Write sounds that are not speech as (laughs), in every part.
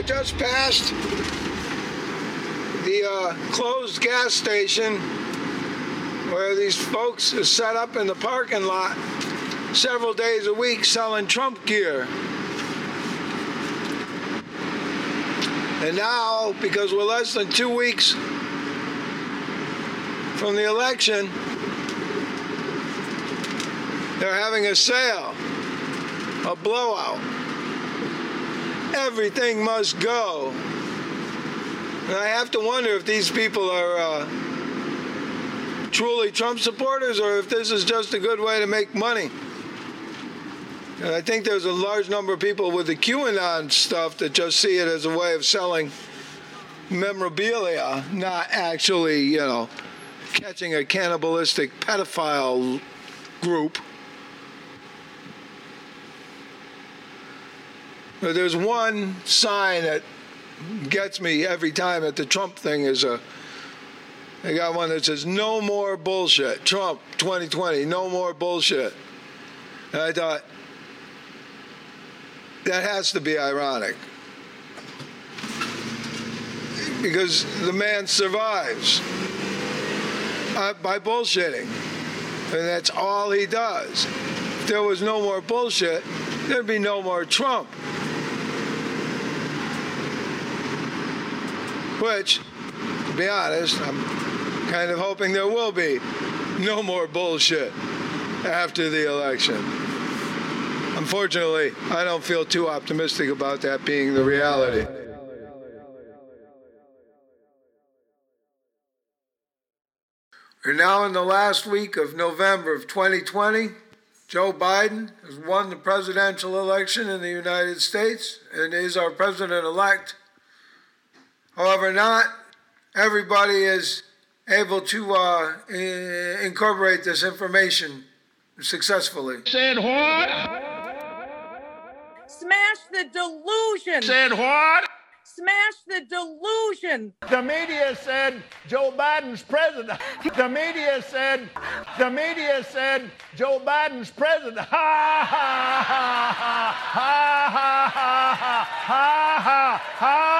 I just passed the uh, closed gas station where these folks are set up in the parking lot several days a week selling Trump gear. And now, because we're less than two weeks from the election, they're having a sale, a blowout. Everything must go. And I have to wonder if these people are uh, truly Trump supporters or if this is just a good way to make money. And I think there's a large number of people with the QAnon stuff that just see it as a way of selling memorabilia, not actually, you know, catching a cannibalistic pedophile group. There's one sign that gets me every time at the Trump thing is a they got one that says no more bullshit. Trump 2020, no more bullshit. And I thought that has to be ironic. Because the man survives uh, by bullshitting. And that's all he does. If there was no more bullshit, there'd be no more Trump. Which, to be honest, I'm kind of hoping there will be no more bullshit after the election. Unfortunately, I don't feel too optimistic about that being the reality. We're now in the last week of November of 2020. Joe Biden has won the presidential election in the United States and is our president elect. However, not everybody is able to uh, incorporate this information successfully. Said what? Smash the delusion. Said what? Smash the delusion. The media said Joe Biden's president. The media said, the media said Joe Biden's president. Ha ha ha ha ha ha ha ha ha ha ha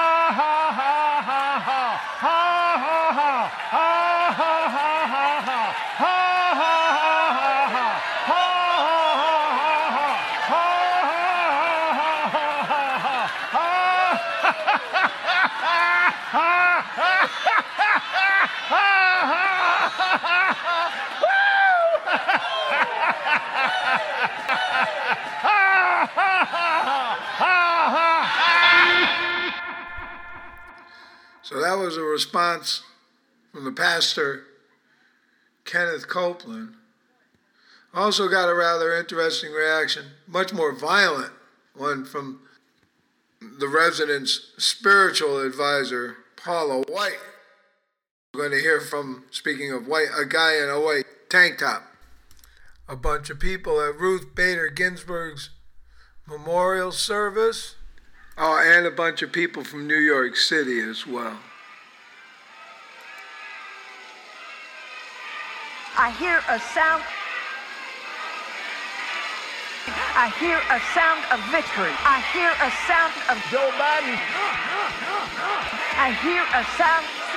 (laughs) So that was a response from the pastor, Kenneth Copeland. Also got a rather interesting reaction, much more violent one from the resident's spiritual advisor, Paula White. We're going to hear from, speaking of white, a guy in a white tank top. A bunch of people at Ruth Bader Ginsburg's memorial service. Oh, and a bunch of people from New York City as well. I hear a sound. I hear a sound of victory. I hear a sound of Joe Biden. I hear a sound.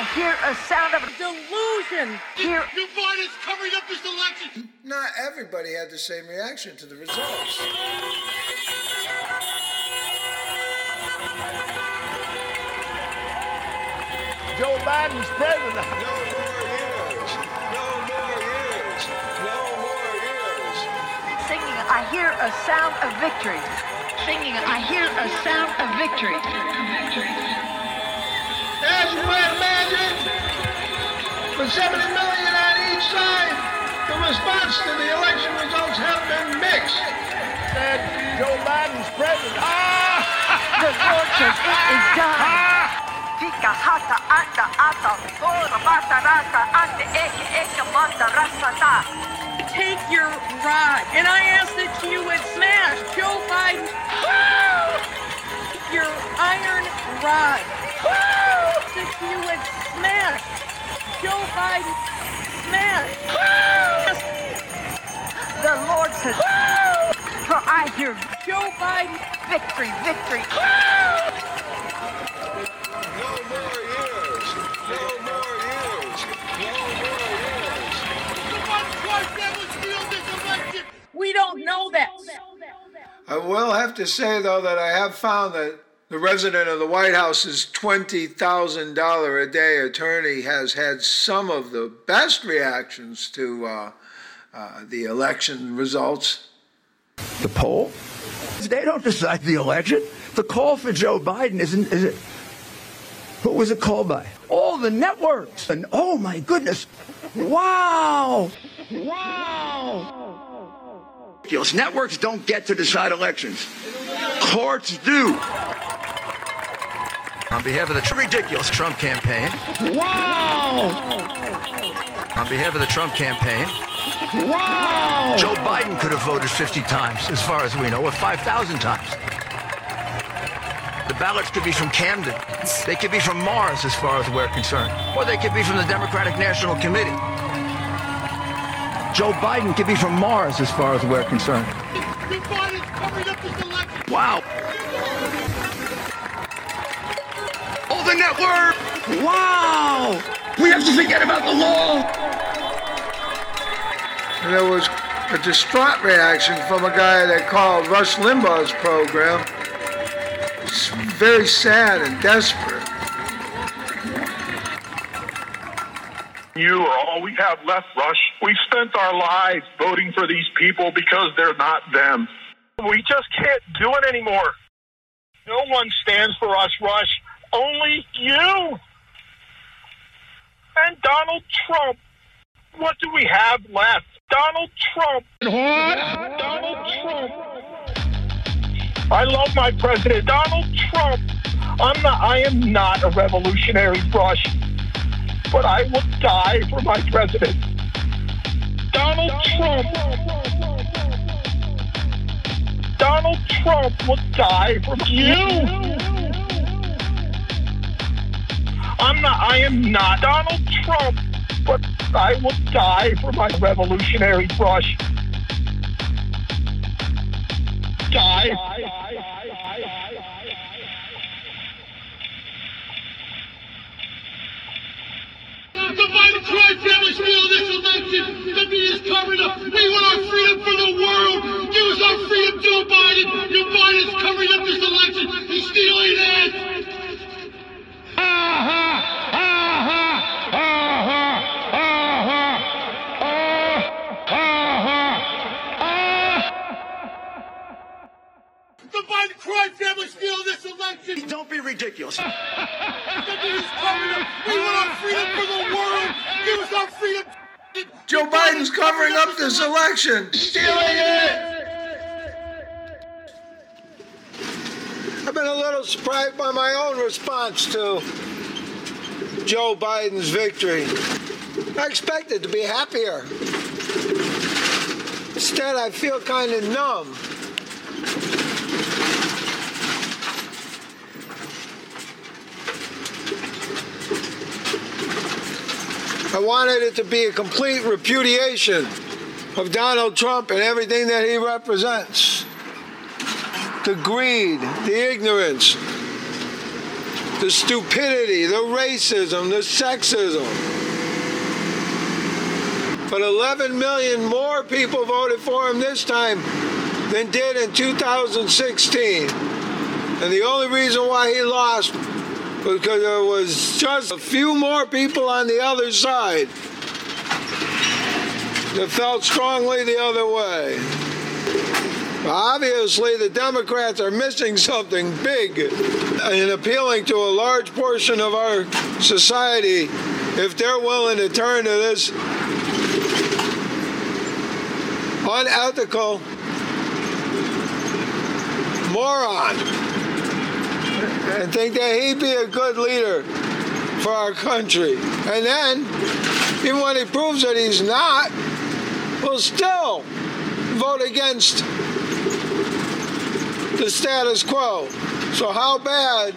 I hear a sound of Delusion. Hear Joe Biden is covering up this election. Not everybody had the same reaction to the results. Joe Biden's president. No more years. No more years. No more years. singing. I hear a sound of victory. Singing. I hear a sound of victory. As you might imagine, with 70 million on each side, the response to the election results have been mixed. Said Joe Biden's president. Ah! The Lord says it is done. Tika hata ata ata ora bata rata ante eke eke mata rasata. Take your rod, and I ask that you would smash Joe Biden. Your iron rod. That you would smash Joe Biden. Smash. The Lord says, for I hear Joe Biden. victory, victory. No more years. No more years. No more years. The Biden crushed Emma Steele this election. We don't know that. I will have to say, though, that I have found that the resident of the White House's $20,000 a day attorney has had some of the best reactions to uh, uh, the election results. The poll? They don't decide the election. The call for Joe Biden isn't, is it? Who was it called by? All the networks. And oh my goodness. Wow. Wow. Networks don't get to decide elections. Courts do. On behalf of the ridiculous Trump campaign, Wow. on behalf of the Trump campaign, Wow. Joe Biden could have voted 50 times, as far as we know, or 5,000 times. The ballots could be from Camden. They could be from Mars, as far as we're concerned. Or they could be from the Democratic National Committee. Joe Biden could be from Mars as far as we're concerned. Joe Biden's covering up this election. Wow. The network. Wow. We have to forget about the law. And there was a distraught reaction from a guy that called Rush Limbaugh's program. It's very sad and desperate. You are all we have left, Rush. We spent our lives voting for these people because they're not them. We just can't do it anymore. No one stands for us, Rush. Only you. And Donald Trump. What do we have left? Donald Trump. Donald Trump. I love my president, Donald Trump. I'm not. I am not a revolutionary, Rush but I will die for my president. Donald Trump. Donald Trump will die for you. I'm not. I am not Donald Trump, but I will die for my revolutionary Rush. Die. The Biden crime family steal this election. The media's covering up. We want our freedom for the world. Give us our freedom, Joe Biden. Joe Biden's covering up this election. He's stealing it. The Biden crime family steal this election. Don't be ridiculous. (laughs) The media's covering up. We want our freedom for the world. Give us our freedom. Joe Biden's covering up this election. Stealing it. I've been a little surprised by my own response to Joe Biden's victory. I expected to be happier. Instead, I feel kind of numb. I wanted it to be a complete repudiation of Donald Trump and everything that he represents the greed, the ignorance, the stupidity, the racism, the sexism. But 11 million more people voted for him this time than did in 2016. And the only reason why he lost because there was just a few more people on the other side that felt strongly the other way. Obviously, the Democrats are missing something big in appealing to a large portion of our society if they're willing to turn to this unethical moron. And think that he'd be a good leader for our country. And then, even when he proves that he's not, we'll still vote against the status quo. So, how bad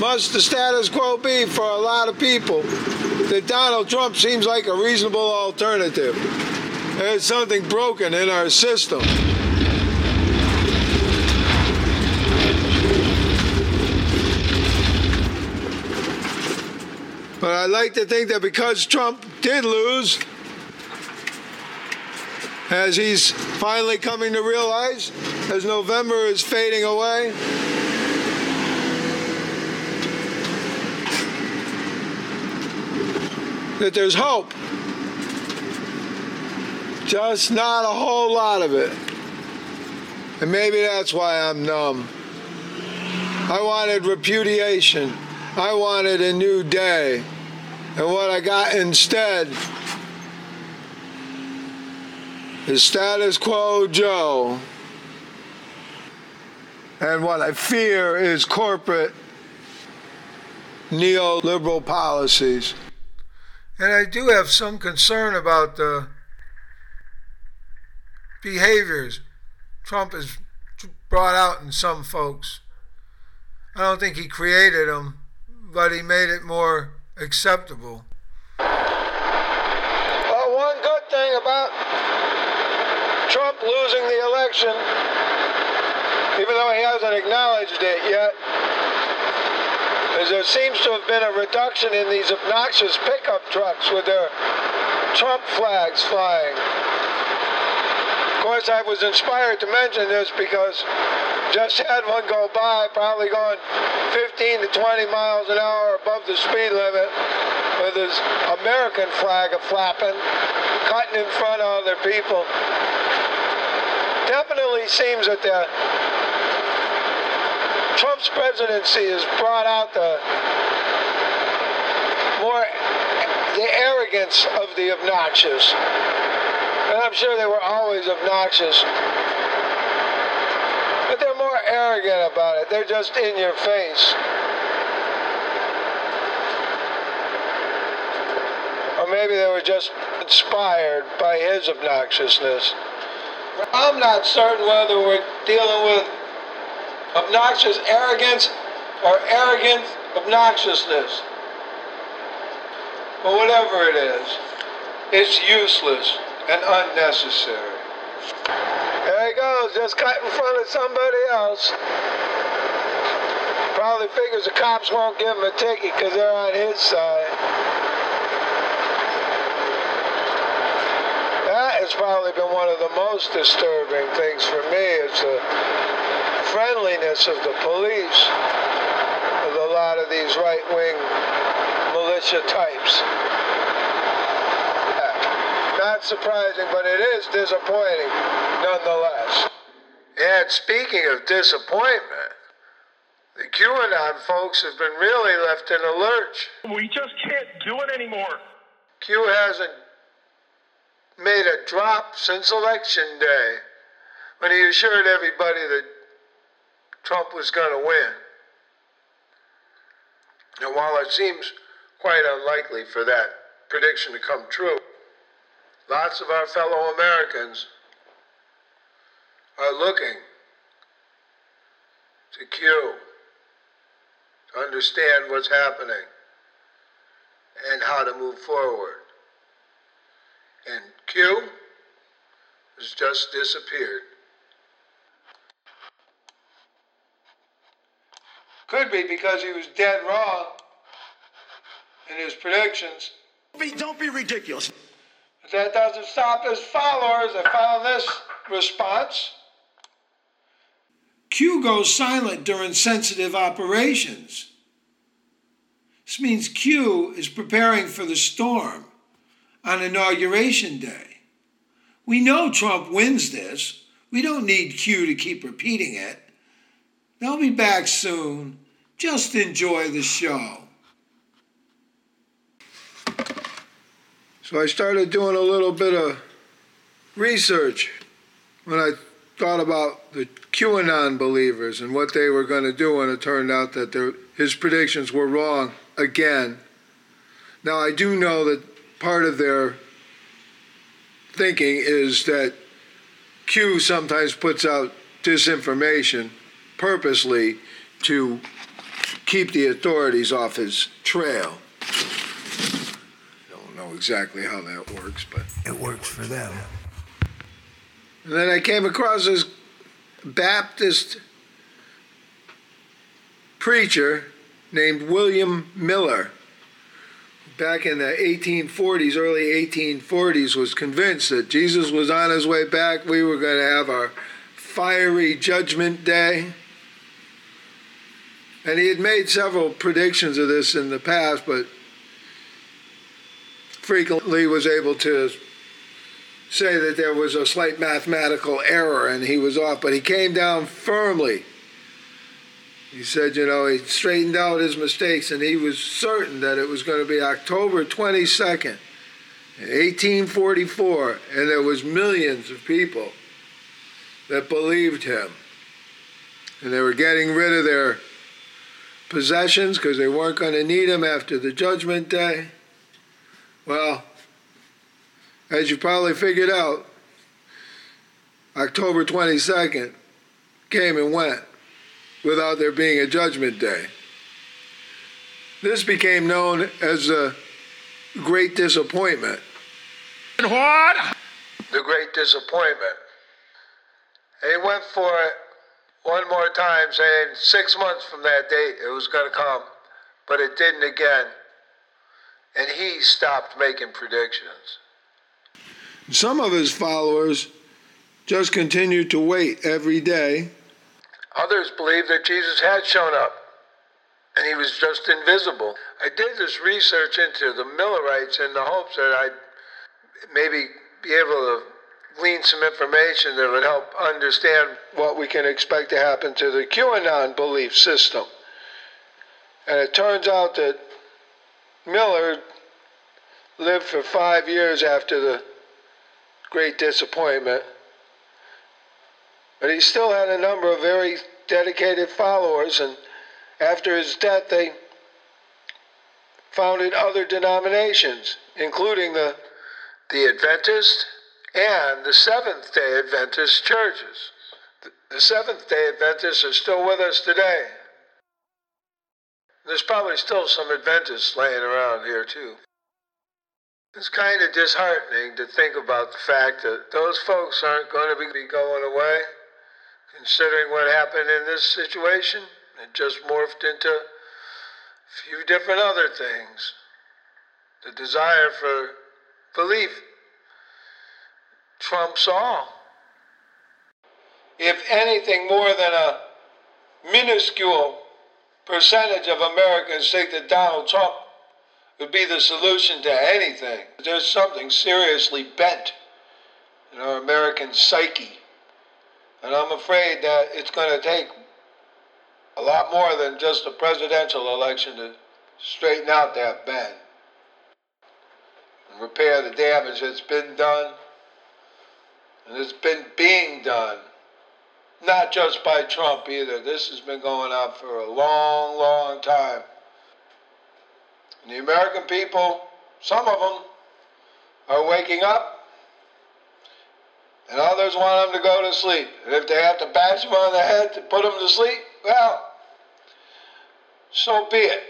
must the status quo be for a lot of people that Donald Trump seems like a reasonable alternative? There's something broken in our system. But I like to think that because Trump did lose, as he's finally coming to realize, as November is fading away, that there's hope. Just not a whole lot of it. And maybe that's why I'm numb. I wanted repudiation. I wanted a new day. And what I got instead is status quo Joe. And what I fear is corporate neoliberal policies. And I do have some concern about the behaviors Trump has brought out in some folks. I don't think he created them, but he made it more acceptable. Well, one good thing about Trump losing the election, even though he hasn't acknowledged it yet, is there seems to have been a reduction in these obnoxious pickup trucks with their Trump flags flying. Of course, I was inspired to mention this because just had one go by, probably going 15 to 20 miles an hour above the speed limit, with his American flag a flapping, cutting in front of other people. Definitely seems that the Trump's presidency has brought out the more the arrogance of the obnoxious. And I'm sure they were always obnoxious. But they're more arrogant about it. They're just in your face. Or maybe they were just inspired by his obnoxiousness. I'm not certain whether we're dealing with obnoxious arrogance or arrogant obnoxiousness. But whatever it is, it's useless and unnecessary. There he goes, just cut in front of somebody else. Probably figures the cops won't give him a ticket because they're on his side. That has probably been one of the most disturbing things for me. It's the friendliness of the police with a lot of these right-wing militia types. Not surprising, but it is disappointing nonetheless. And speaking of disappointment, the QAnon folks have been really left in a lurch. We just can't do it anymore. Q hasn't made a drop since election day when he assured everybody that Trump was going to win. And while it seems quite unlikely for that prediction to come true, lots of our fellow Americans are looking to Q to understand what's happening and how to move forward. And Q has just disappeared. Could be because he was dead wrong in his predictions. Don't be ridiculous. That doesn't stop his followers. I found this response. Q goes silent during sensitive operations. This means Q is preparing for the storm on Inauguration Day. We know Trump wins this. We don't need Q to keep repeating it. They'll be back soon. Just enjoy the show. So I started doing a little bit of research when I thought about the QAnon believers and what they were going to do, and it turned out that his predictions were wrong again. Now, I do know that part of their thinking is that Q sometimes puts out disinformation purposely to keep the authorities off his trail. Know exactly how that works, but it works for them. And then I came across this Baptist preacher named William Miller back in the 1840s, early 1840s, was convinced that Jesus was on his way back. We were going to have our fiery judgment day. And he had made several predictions of this in the past, but frequently was able to say that there was a slight mathematical error and he was off, but he came down firmly. He said, you know, he straightened out his mistakes and he was certain that it was going to be October 22nd, 1844, and there was millions of people that believed him. And they were getting rid of their possessions because they weren't going to need them after the judgment day. Well, as you probably figured out, October 22nd came and went without there being a judgment day. This became known as the Great Disappointment. And What? The Great Disappointment. He went for it one more time, saying six months from that date it was going to come, but it didn't again. And he stopped making predictions. Some of his followers just continued to wait every day. Others believed that Jesus had shown up and he was just invisible. I did this research into the Millerites in the hopes that I'd maybe be able to glean some information that would help understand what we can expect to happen to the QAnon belief system. And it turns out that Miller lived for five years after the great disappointment. But he still had a number of very dedicated followers, and after his death, they founded other denominations, including the, the Adventist and the Seventh day Adventist churches. The, the Seventh day Adventists are still with us today. There's probably still some Adventists laying around here, too. It's kind of disheartening to think about the fact that those folks aren't going to be going away, considering what happened in this situation. It just morphed into a few different other things. The desire for belief trumps all. If anything more than a minuscule percentage of Americans think that Donald Trump would be the solution to anything. There's something seriously bent in our American psyche. And I'm afraid that it's going to take a lot more than just a presidential election to straighten out that bend and repair the damage that's been done and it's been being done. Not just by Trump either. This has been going on for a long, long time. And the American people, some of them, are waking up, and others want them to go to sleep. And if they have to bash them on the head to put them to sleep, well, so be it.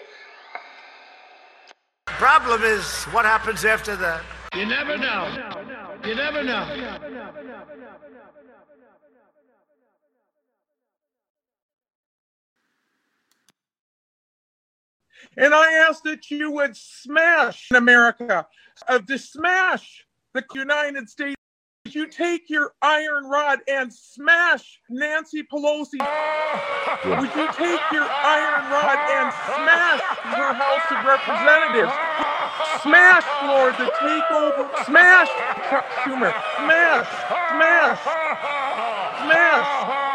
Problem is, what happens after that? You never know. You never know. And I ask that you would smash America, uh, to smash the United States. Would you take your iron rod and smash Nancy Pelosi. Would you take your iron rod and smash her House of Representatives? Smash, Lord, the takeover. Smash, Chuck Schumer. Smash, smash, smash.